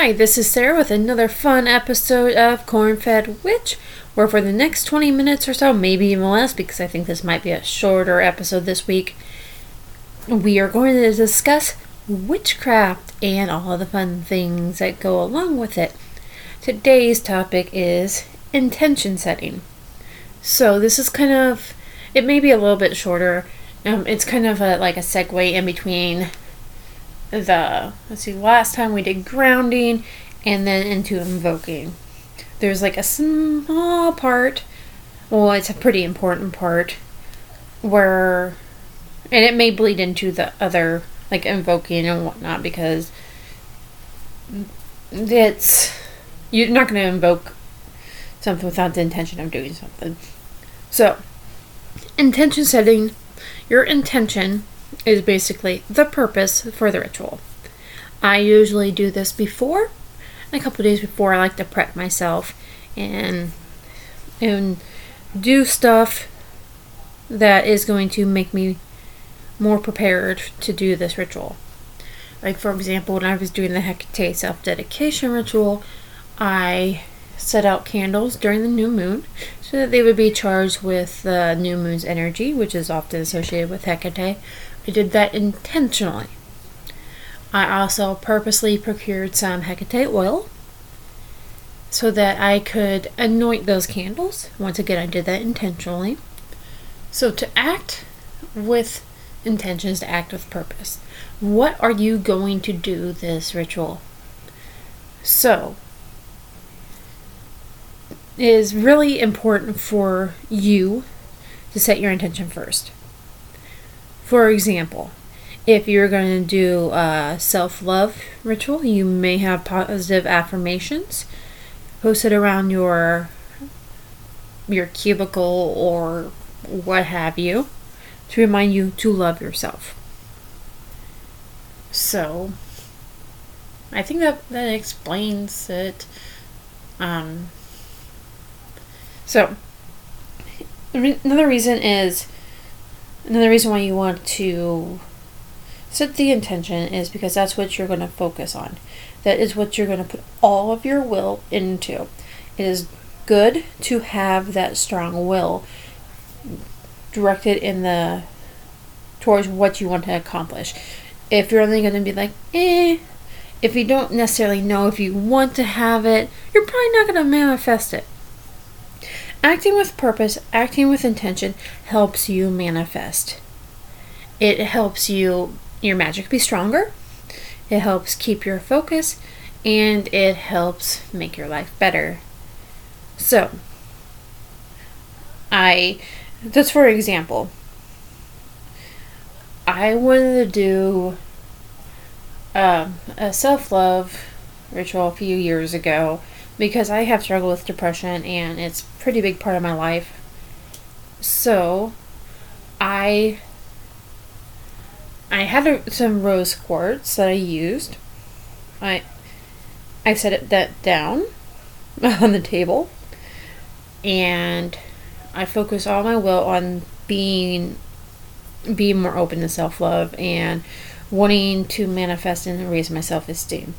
Hi, this is Sarah with another fun episode of Corn Fed Witch, where for the next 20 minutes or so, maybe even less, because I think this might be a shorter episode this week, we are going to discuss witchcraft and all of the fun things that go along with it. Today's topic is intention setting. So, this is kind of, it may be a little bit shorter. Um, it's kind of a, like a segue in between the let's see last time we did grounding and then into invoking. There's like a small part well it's a pretty important part where and it may bleed into the other like invoking and whatnot because it's you're not going to invoke something without the intention of doing something. So intention setting your intention is basically the purpose for the ritual. I usually do this before, a couple days before. I like to prep myself and and do stuff that is going to make me more prepared to do this ritual. Like for example, when I was doing the Hecate self-dedication ritual, I set out candles during the new moon so that they would be charged with the new moon's energy, which is often associated with Hecate. I did that intentionally. I also purposely procured some Hecate oil so that I could anoint those candles. Once again, I did that intentionally. So, to act with intentions, to act with purpose. What are you going to do this ritual? So, it is really important for you to set your intention first. For example, if you're going to do a self love ritual, you may have positive affirmations posted around your your cubicle or what have you to remind you to love yourself. So, I think that that explains it. Um, so, another reason is Another reason why you want to set the intention is because that's what you're going to focus on. That is what you're going to put all of your will into. It is good to have that strong will directed in the towards what you want to accomplish. If you're only going to be like, eh, if you don't necessarily know if you want to have it, you're probably not going to manifest it. Acting with purpose, acting with intention helps you manifest. It helps you your magic be stronger. It helps keep your focus and it helps make your life better. So, I just for example, I wanted to do um, a self love ritual a few years ago because I have struggled with depression and it's a pretty big part of my life. So, I I had a, some rose quartz that I used. I I set it that down on the table and I focus all my will on being being more open to self-love and wanting to manifest and raise my self-esteem.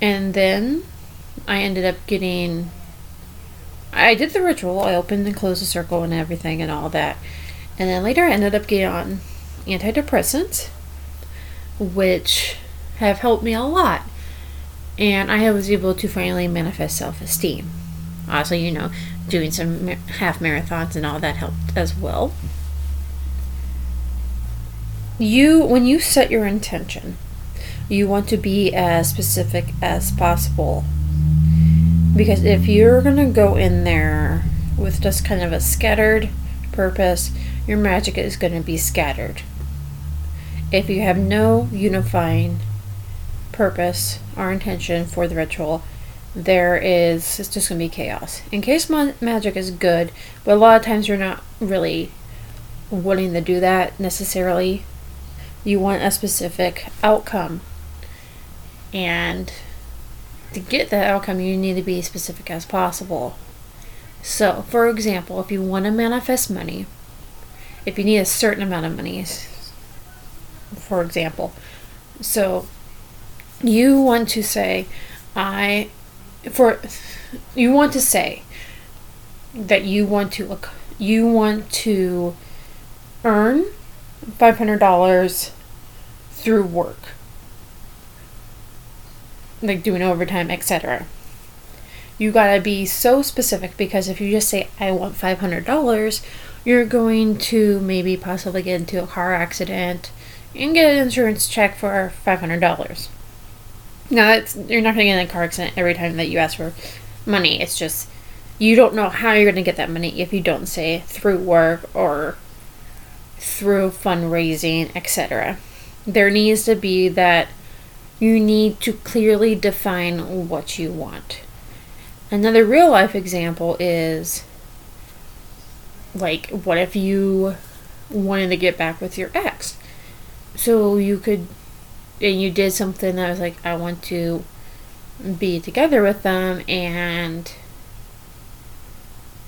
And then I ended up getting. I did the ritual. I opened and closed the circle and everything and all that. And then later I ended up getting on antidepressants, which have helped me a lot. And I was able to finally manifest self esteem. Also, you know, doing some half marathons and all that helped as well. You, when you set your intention, you want to be as specific as possible because if you're going to go in there with just kind of a scattered purpose, your magic is going to be scattered. If you have no unifying purpose or intention for the ritual, there is it's just going to be chaos. In case magic is good, but a lot of times you're not really willing to do that necessarily. You want a specific outcome. And to get that outcome, you need to be as specific as possible. So, for example, if you want to manifest money, if you need a certain amount of money, for example, so you want to say, I, for, you want to say that you want to, you want to earn $500 through work like doing overtime etc you gotta be so specific because if you just say i want $500 you're going to maybe possibly get into a car accident and get an insurance check for $500 now you're not to get in a car accident every time that you ask for money. It's just you don't know how you're to get that money if you don't say through work or through fundraising etc there needs to be that you need to clearly define what you want. Another real life example is like what if you wanted to get back with your ex? So you could and you did something that was like i want to be together with them and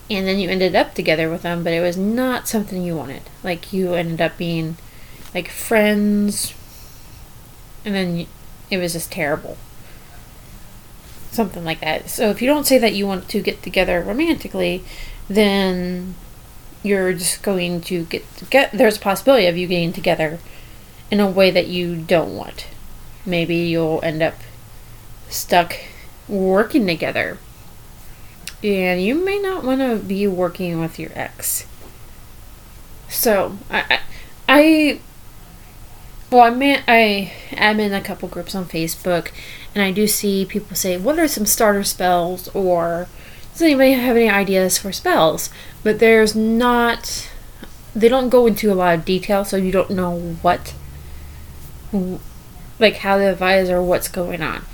and then you ended up together with them but it was not something you wanted. Like you ended up being like friends and then it was just terrible something like that so if you don't say that you want to get together romantically then you're just going to get get there's a possibility of you getting together in a way that you don't want. Maybe you'll end up stuck working together. And you may not want to be working with your ex. So, I, I, well, I'm in, I am in a couple groups on Facebook, and I do see people say, "What are some starter spells?" or "Does anybody have any ideas for spells?" But there's not. They don't go into a lot of detail, so you don't know what like how to advise or what's going on.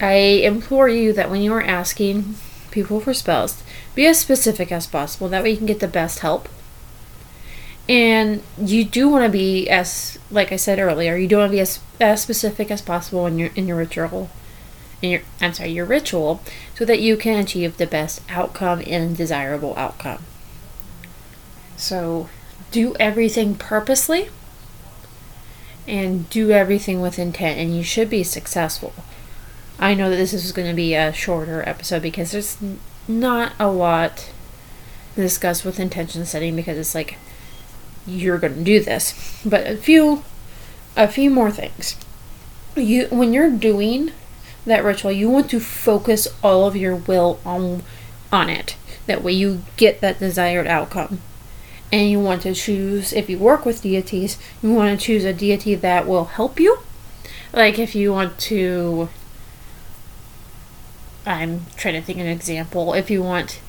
I implore you that when you are asking people for spells, be as specific as possible. That way you can get the best help. And you do want to be as, like I said earlier, you do want to be as, as specific as possible in your in your ritual, in your I'm sorry, your ritual, so that you can achieve the best outcome and desirable outcome. So, do everything purposely and do everything with intent, and you should be successful. I know that this is going to be a shorter episode because there's not a lot to discuss with intention setting because it's like you're going to do this, but a few a few more things. You when you're doing that ritual, you want to focus all of your will on on it. That way you get that desired outcome and you want to choose if you work with deities you want to choose a deity that will help you like if you want to i'm trying to think of an example if you want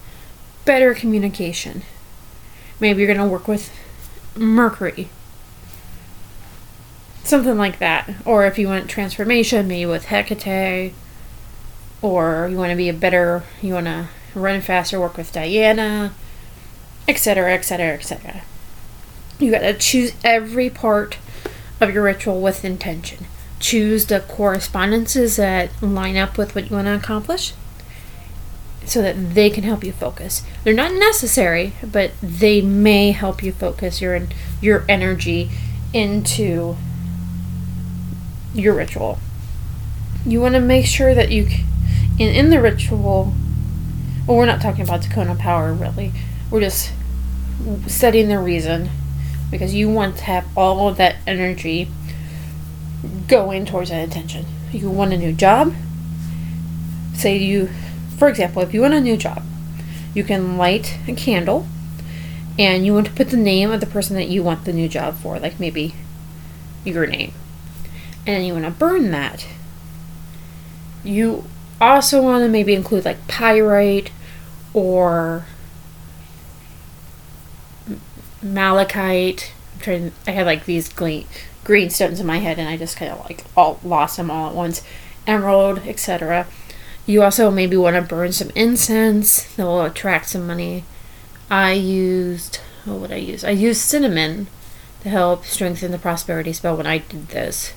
better communication maybe you're going to work with mercury something like that or if you want transformation maybe with hecate or you want to be a better you want to run faster work with diana etc., etc., etc. You gotta choose every part of your ritual with intention. Choose the correspondences that line up with what you want to accomplish so that they can help you focus. They're not necessary, but they may help you focus your your energy into your ritual. You want to make sure that you in in the ritual well we're not talking about the cone of power really. We're just setting the reason because you want to have all of that energy going towards that intention. You want a new job. Say you, for example, if you want a new job, you can light a candle and you want to put the name of the person that you want the new job for, like maybe your name. And you want to burn that. You also want to maybe include like pyrite or malachite. I'm trying. I had like these green green stones in my head, and I just kind of like all lost them all at once. Emerald, etc. You also maybe want to burn some incense that will attract some money. I used Oh, what would I use? I used cinnamon to help strengthen the prosperity spell when I did this.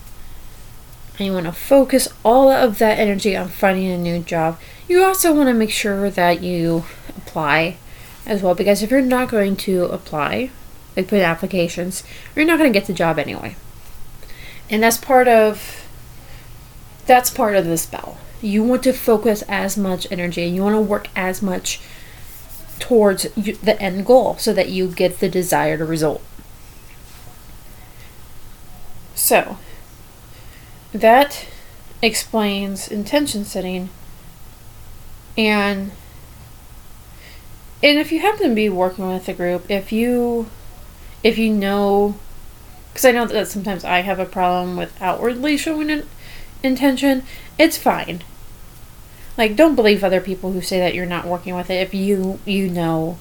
And you want to focus all of that energy on finding a new job. You also want to make sure that you apply as well because if you're not going to apply, like put applications, you're not going to get the job anyway. And that's part of that's part of the spell. You want to focus as much energy and you want to work as much towards the end goal so that you get the desired result. So, that explains intention setting and and if you happen to be working with a group if you if you know because i know that sometimes i have a problem with outwardly showing an intention it's fine like don't believe other people who say that you're not working with it if you you know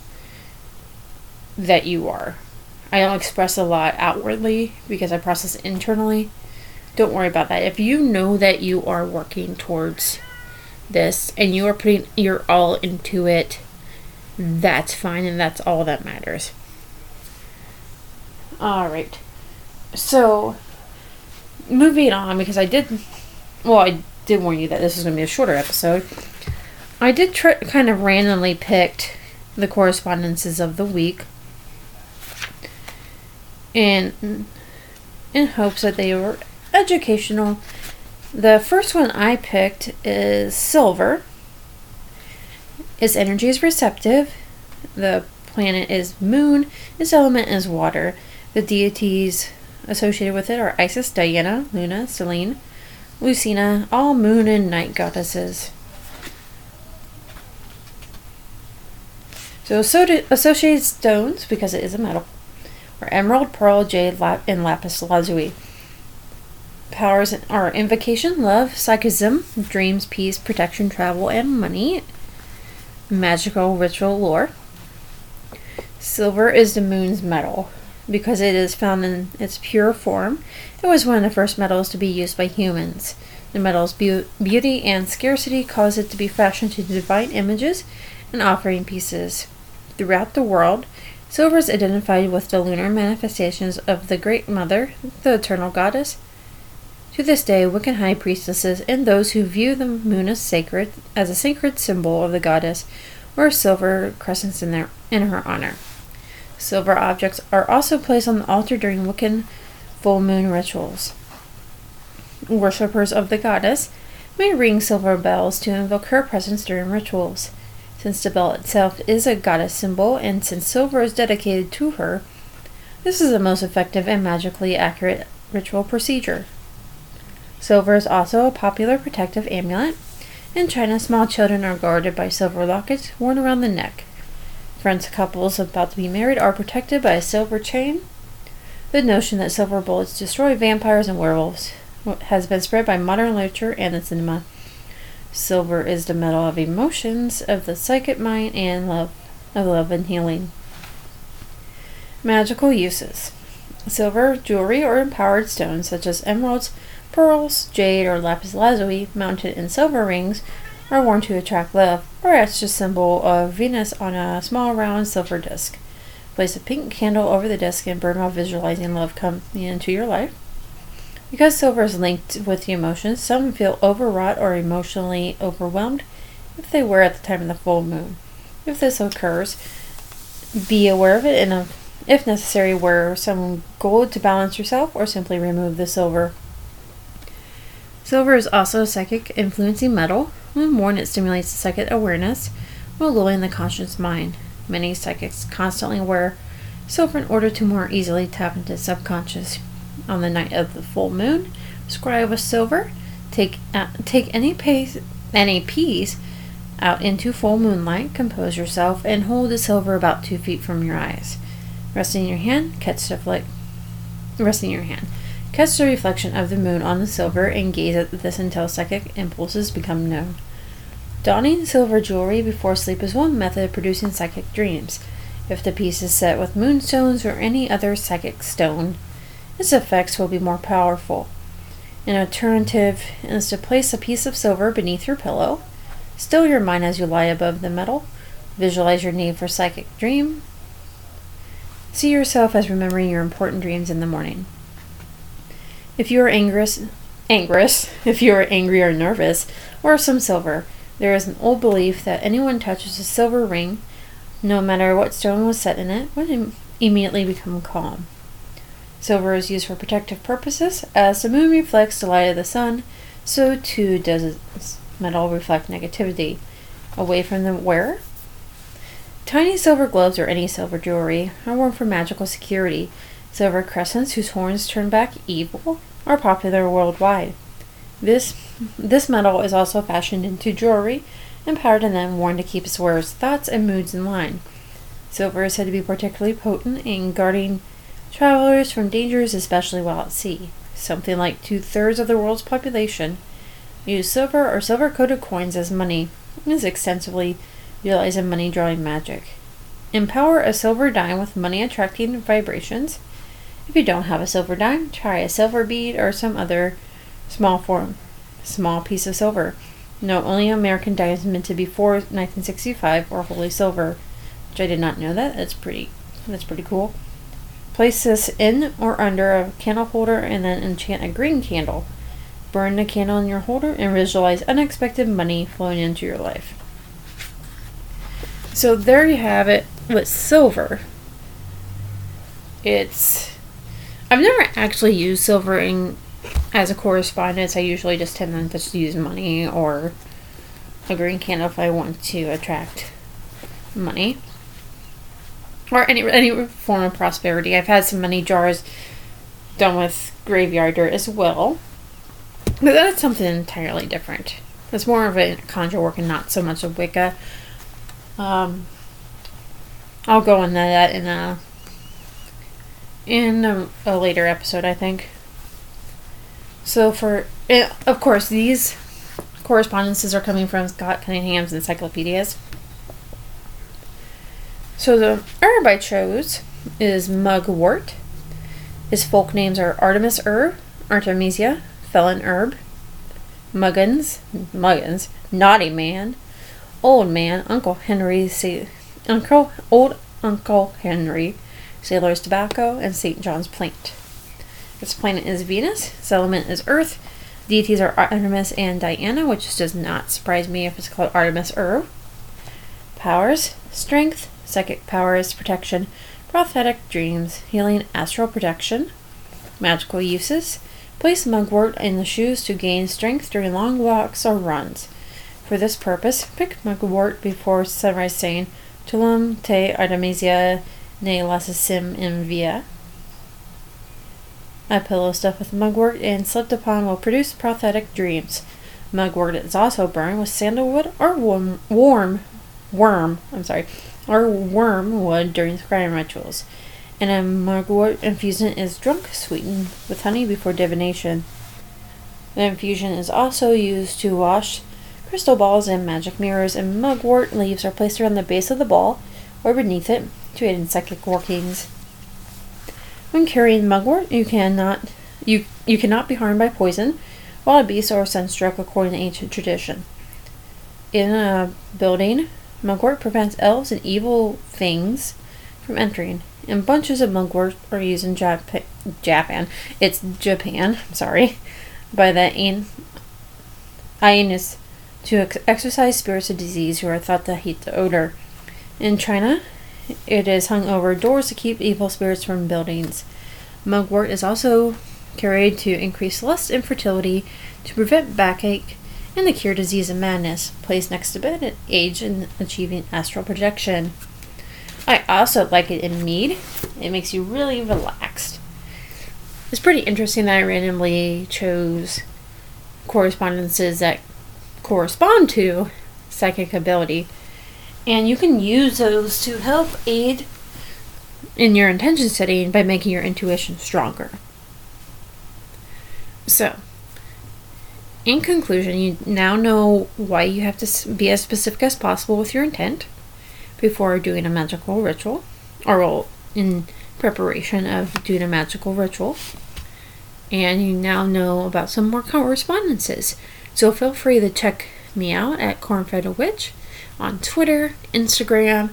that you are. I don't express a lot outwardly because i process internally. Don't worry about that. If you know that you are working towards this and you are putting you're all into it that's fine and that's all that matters. All right. So moving on because i did well i did warn you that this is going to be a shorter episode. I did try, kind of randomly picked the correspondences of the week in in hopes that they were educational. The first one I picked is silver. Its energy is receptive. The planet is moon. Its element is water. The deities associated with it are Isis, Diana, Luna, Selene, Lucina, all moon and night goddesses. So associated stones, because it is a metal, are emerald, pearl, jade, lap- and lapis lazuli. Powers are invocation, love, psychism, dreams, peace, protection, travel, and money. Magical ritual lore. Silver is the moon's metal because it is found in its pure form. It was one of the first metals to be used by humans. The metal's be- beauty and scarcity caused it to be fashioned into divine images and offering pieces. Throughout the world, silver is identified with the lunar manifestations of the Great Mother, the eternal goddess. To this day, Wiccan high priestesses and those who view the moon as sacred, as a sacred symbol of the goddess, wear silver crescents in, their, in her honor. Silver objects are also placed on the altar during Wiccan full moon rituals. Worshippers of the goddess may ring silver bells to invoke her presence during rituals. Since the bell itself is a goddess symbol, and since silver is dedicated to her, this is the most effective and magically accurate ritual procedure. Silver is also a popular protective amulet. In China, small children are guarded by silver lockets worn around the neck. Friends couples about to be married are protected by a silver chain. The notion that silver bullets destroy vampires and werewolves has been spread by modern literature and the cinema. Silver is the metal of emotions, of the psychic mind, and love, of love and healing. Magical uses. Silver jewelry or empowered stones such as emeralds, pearls, jade, or lapis lazuli mounted in silver rings are worn to attract love, or etched a symbol of Venus on a small round silver disc. Place a pink candle over the disc and burn while visualizing love coming into your life. Because silver is linked with the emotions, some feel overwrought or emotionally overwhelmed if they wear at the time of the full moon. If this occurs, be aware of it and, if necessary, wear some gold to balance yourself or simply remove the silver. Silver is also a psychic influencing metal, when worn, it stimulates the psychic awareness while lulling the conscious mind. Many psychics constantly wear silver in order to more easily tap into subconscious. On the night of the full moon, scribe with silver. Take uh, take any piece any piece out into full moonlight. Compose yourself and hold the silver about two feet from your eyes. Rest in your hand. Catch the flick. Rest in your hand. Catch the reflection of the moon on the silver and gaze at this until psychic impulses become known. Donning silver jewelry before sleep is one method of producing psychic dreams. If the piece is set with moonstones or any other psychic stone, its effects will be more powerful. An alternative is to place a piece of silver beneath your pillow. Still your mind as you lie above the metal. Visualize your need for psychic dream. See yourself as remembering your important dreams in the morning. If you are angerous, angerous, if you are angry or nervous, or some silver, there is an old belief that anyone touches a silver ring, no matter what stone was set in it, would Im- immediately become calm. Silver is used for protective purposes. As the moon reflects the light of the sun, so too does metal reflect negativity away from the wearer. Tiny silver gloves or any silver jewelry are worn for magical security. Silver crescents whose horns turn back evil are popular worldwide. This this metal is also fashioned into jewelry and powdered and then worn to keep its wearer's thoughts and moods in line. Silver is said to be particularly potent in guarding travelers from dangers, especially while at sea. Something like two thirds of the world's population use silver or silver coated coins as money and is extensively utilized in money drawing magic. Empower a silver dime with money attracting vibrations. If you don't have a silver dime, try a silver bead or some other small form, small piece of silver. No, only American dimes minted before 1965 or wholly silver, which I did not know that. That's pretty. That's pretty cool. Place this in or under a candle holder and then enchant a green candle. Burn the candle in your holder and visualize unexpected money flowing into your life. So there you have it with silver. It's I've never actually used silver in as a correspondence. I usually just tend to just use money or a green candle if I want to attract money or any any form of prosperity. I've had some money jars done with graveyard dirt as well, but that's something entirely different. It's more of a conjure work and not so much a Wicca. Um, I'll go into that in a in a, a later episode, I think. So for eh, of course these correspondences are coming from Scott Cunningham's encyclopedias. So the herb I chose is mugwort. His folk names are Artemis herb, Artemisia, felon herb, muggins, muggins, naughty man, old man, Uncle Henry, say, Uncle, old Uncle Henry, sailor's tobacco, and St. John's plant. Its planet is Venus. Its element is Earth. Deities are Artemis and Diana, which does not surprise me if it's called Artemis Herb. Powers Strength, psychic powers, protection, prophetic dreams, healing, astral protection. Magical uses Place mugwort in the shoes to gain strength during long walks or runs. For this purpose, pick mugwort before sunrise saying, Tollam te Artemisia ne lassim in via. A pillow stuffed with mugwort and slept upon will produce prophetic dreams. Mugwort is also burned with sandalwood or warm, warm worm, I'm sorry, or wormwood during scrying rituals. And a mugwort infusion is drunk sweetened with honey before divination. The infusion is also used to wash crystal balls and magic mirrors, and mugwort leaves are placed around the base of the ball or beneath it to aid in psychic workings. When carrying mugwort, you cannot you you cannot be harmed by poison, wild beasts, or sunstroke according to ancient tradition. In a building, mugwort prevents elves and evil things from entering. And bunches of mugwort are used in Japan. Japan. It's Japan. Sorry, by the Ainu to ex- exorcise spirits of disease who are thought to hate the odor. In China, it is hung over doors to keep evil spirits from buildings. Mugwort is also carried to increase lust and fertility, to prevent backache, and to cure disease and madness. Placed next to bed at age in achieving astral projection. I also like it in mead. It makes you really relaxed. It's pretty interesting that I randomly chose correspondences that correspond to psychic ability and you can use those to help aid in your intention setting by making your intuition stronger. So, in conclusion, you now know why you have to be as specific as possible with your intent before doing a magical ritual, or in preparation of doing a magical ritual. And you now know about some more correspondences. So feel free to check me out at Cornfed Witch on Twitter, Instagram,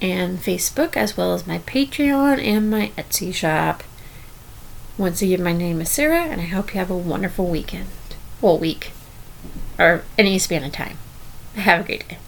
and Facebook, as well as my Patreon and my Etsy shop. Once again, my name is Sarah, and I hope you have a wonderful weekend. Well, week. Or any span of time. Have a great day.